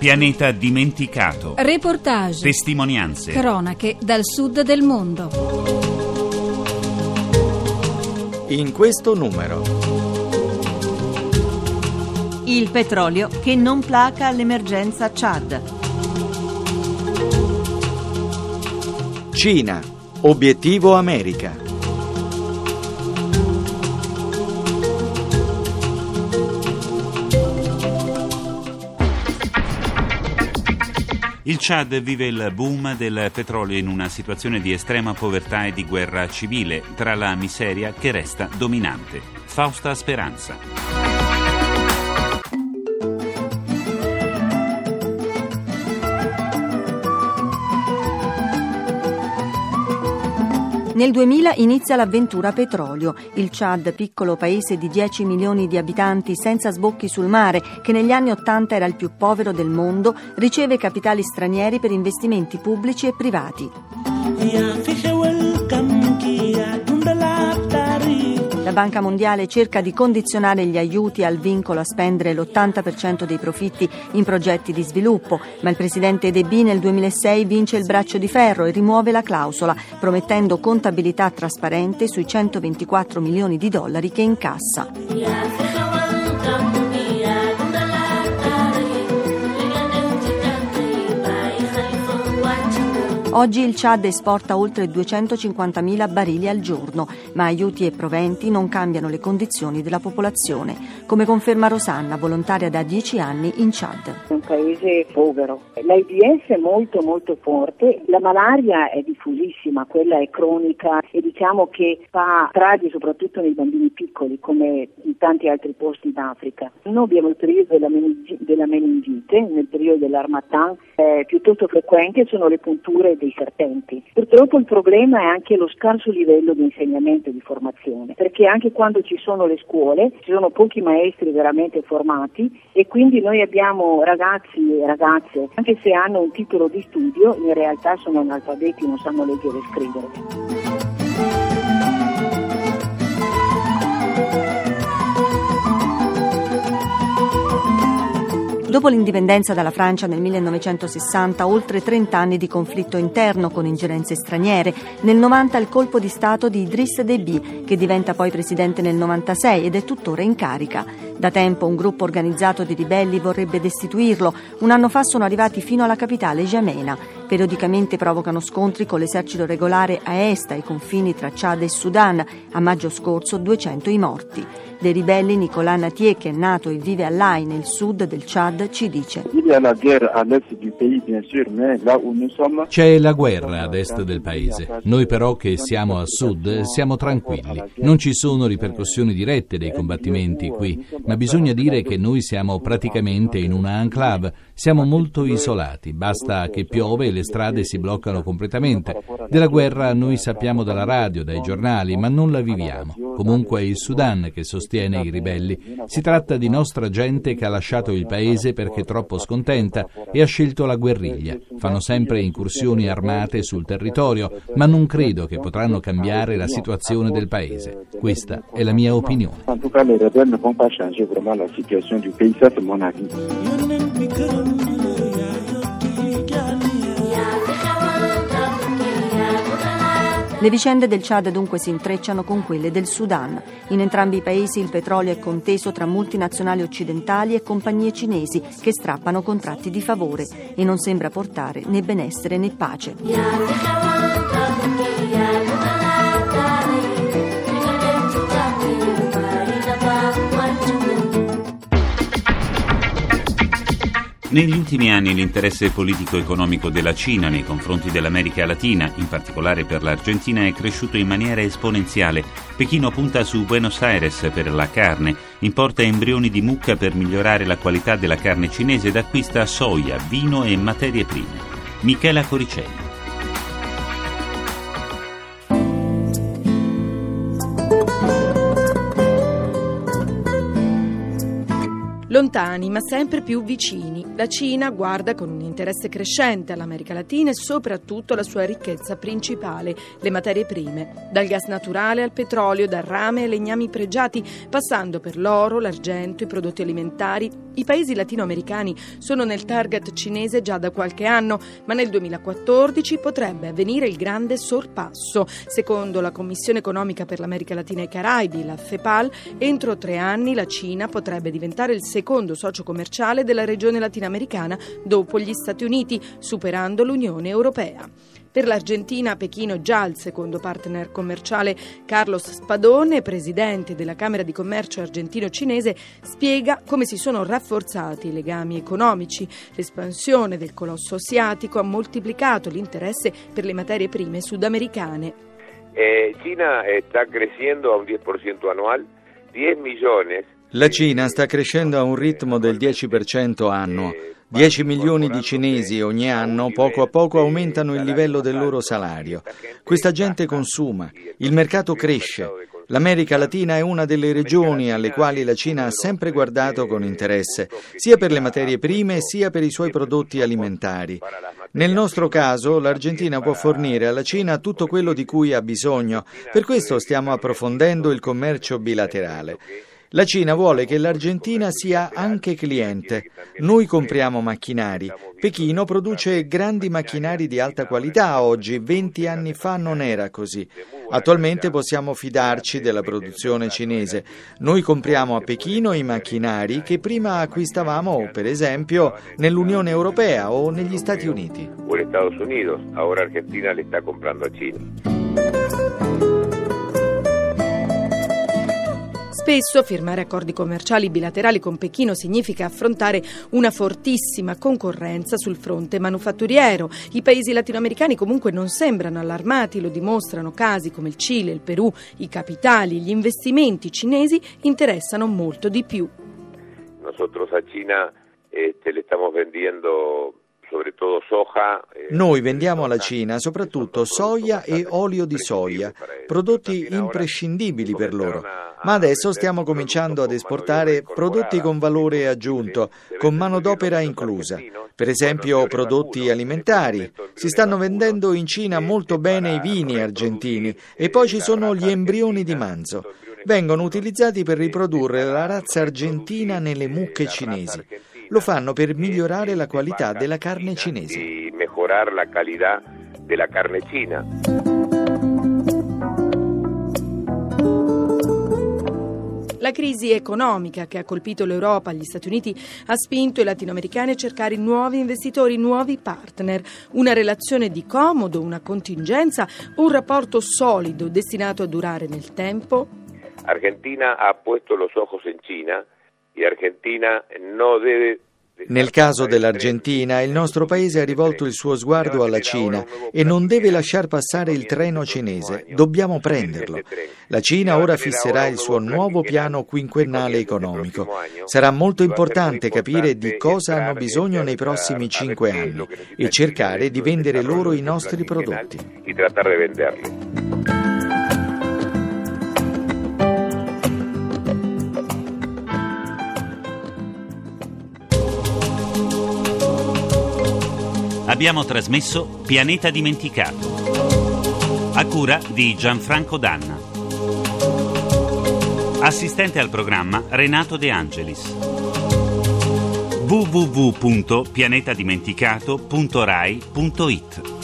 Pianeta dimenticato. Reportage. Testimonianze. Cronache dal sud del mondo. In questo numero. Il petrolio che non placa l'emergenza Chad. Cina. Obiettivo America. Il Chad vive il boom del petrolio in una situazione di estrema povertà e di guerra civile, tra la miseria che resta dominante. Fausta Speranza. Nel 2000 inizia l'avventura petrolio. Il Chad, piccolo paese di 10 milioni di abitanti senza sbocchi sul mare, che negli anni 80 era il più povero del mondo, riceve capitali stranieri per investimenti pubblici e privati. La Banca Mondiale cerca di condizionare gli aiuti al vincolo a spendere l'80% dei profitti in progetti di sviluppo, ma il presidente Deby nel 2006 vince il braccio di ferro e rimuove la clausola, promettendo contabilità trasparente sui 124 milioni di dollari che incassa. Oggi il Chad esporta oltre 250.000 barili al giorno, ma aiuti e proventi non cambiano le condizioni della popolazione, come conferma Rosanna, volontaria da 10 anni in Chad. È un paese povero. L'AIDS è molto molto forte, la malaria è diffusissima, quella è cronica e diciamo che fa stragi soprattutto nei bambini piccoli come in tanti altri posti d'Africa. Noi abbiamo il periodo della, meningite, nel periodo dell'armatan, è piuttosto frequente sono le punture dei serpenti. Purtroppo il problema è anche lo scarso livello di insegnamento e di formazione, perché anche quando ci sono le scuole ci sono pochi maestri veramente formati e quindi noi abbiamo ragazzi e ragazze, anche se hanno un titolo di studio, in realtà sono analfabeti, non sanno leggere e scrivere. Dopo l'indipendenza dalla Francia nel 1960, oltre 30 anni di conflitto interno con ingerenze straniere, nel 90 il colpo di Stato di Idriss Deby, che diventa poi presidente nel 96 ed è tuttora in carica. Da tempo un gruppo organizzato di ribelli vorrebbe destituirlo. Un anno fa sono arrivati fino alla capitale Jamena. Periodicamente provocano scontri con l'esercito regolare a est ai confini tra Chad e Sudan. A maggio scorso 200 i morti dei ribelli Nicolas Natier, che è nato e vive a Lai nel sud del Chad, ci dice C'è la guerra ad est del paese. Noi però che siamo a sud siamo tranquilli. Non ci sono ripercussioni dirette dei combattimenti qui, ma bisogna dire che noi siamo praticamente in una enclave. Siamo molto isolati. Basta che piove e le strade si bloccano completamente. Della guerra noi sappiamo dalla radio, dai giornali, ma non la viviamo. Comunque è il Sudan che sostiene i ribelli. Si tratta di nostra gente che ha lasciato il paese perché troppo scontenta e ha scelto la guerriglia. Fanno sempre incursioni armate sul territorio, ma non credo che potranno cambiare la situazione del paese. Questa è la mia opinione. En tout cas, les rebelles ne vont pas changer vraiment la situation du pays, ça c'est mon avis. Le vicende del Chad dunque si intrecciano con quelle del Sudan. In entrambi i paesi il petrolio è conteso tra multinazionali occidentali e compagnie cinesi che strappano contratti di favore e non sembra portare né benessere né pace. Negli ultimi anni l'interesse politico-economico della Cina nei confronti dell'America Latina, in particolare per l'Argentina, è cresciuto in maniera esponenziale. Pechino punta su Buenos Aires per la carne, importa embrioni di mucca per migliorare la qualità della carne cinese ed acquista soia, vino e materie prime. Michela Coricelli. Lontani ma sempre più vicini, la Cina guarda con un interesse crescente all'America Latina e soprattutto alla sua ricchezza principale, le materie prime, dal gas naturale al petrolio, dal rame ai legnami pregiati, passando per l'oro, l'argento, i prodotti alimentari. I paesi latinoamericani sono nel target cinese già da qualche anno, ma nel 2014 potrebbe avvenire il grande sorpasso. Secondo la Commissione economica per l'America Latina e i Caraibi, la FEPAL, entro tre anni la Cina potrebbe diventare il secondo secondo socio commerciale della regione latinoamericana dopo gli Stati Uniti, superando l'Unione Europea. Per l'Argentina Pechino è già il secondo partner commerciale. Carlos Spadone, presidente della Camera di Commercio argentino-cinese, spiega come si sono rafforzati i legami economici. L'espansione del colosso asiatico ha moltiplicato l'interesse per le materie prime sudamericane. Eh, Cina sta crescendo a un 10% annual, 10 milioni la Cina sta crescendo a un ritmo del 10% annuo. 10 milioni di cinesi ogni anno poco a poco aumentano il livello del loro salario. Questa gente consuma, il mercato cresce. L'America Latina è una delle regioni alle quali la Cina ha sempre guardato con interesse, sia per le materie prime sia per i suoi prodotti alimentari. Nel nostro caso l'Argentina può fornire alla Cina tutto quello di cui ha bisogno, per questo stiamo approfondendo il commercio bilaterale. La Cina vuole che l'Argentina sia anche cliente. Noi compriamo macchinari. Pechino produce grandi macchinari di alta qualità oggi, 20 anni fa non era così. Attualmente possiamo fidarci della produzione cinese. Noi compriamo a Pechino i macchinari che prima acquistavamo, per esempio, nell'Unione Europea o negli Stati Uniti. O negli Stati Uniti, ora Argentina li sta comprando a Cina. Spesso firmare accordi commerciali bilaterali con Pechino significa affrontare una fortissima concorrenza sul fronte manufatturiero. I paesi latinoamericani comunque non sembrano allarmati, lo dimostrano casi come il Cile, il Perù, i capitali, gli investimenti cinesi interessano molto di più. Nosotros a China este, le estamos vendiendo eh, Noi vendiamo alla Cina soprattutto soia e olio di soia, prodotti imprescindibili per loro. Ma adesso stiamo cominciando ad esportare prodotti con valore aggiunto, con manodopera inclusa. Per esempio prodotti alimentari. Si stanno vendendo in Cina molto bene i vini argentini e poi ci sono gli embrioni di manzo. Vengono utilizzati per riprodurre la razza argentina nelle mucche cinesi. Lo fanno per migliorare la qualità della carne cinese. Migliorare la qualità della carne cina. La crisi economica che ha colpito l'Europa, gli Stati Uniti, ha spinto i latinoamericani a cercare nuovi investitori, nuovi partner, una relazione di comodo, una contingenza, un rapporto solido destinato a durare nel tempo? Argentina ha puesto los ojos en China e Argentina non deve nel caso dell'Argentina, il nostro Paese ha rivolto il suo sguardo alla Cina e non deve lasciar passare il treno cinese, dobbiamo prenderlo. La Cina ora fisserà il suo nuovo piano quinquennale economico. Sarà molto importante capire di cosa hanno bisogno nei prossimi cinque anni e cercare di vendere loro i nostri prodotti. Abbiamo trasmesso Pianeta Dimenticato. A cura di Gianfranco Danna. Assistente al programma Renato De Angelis. www.pianetadimenticato.rai.it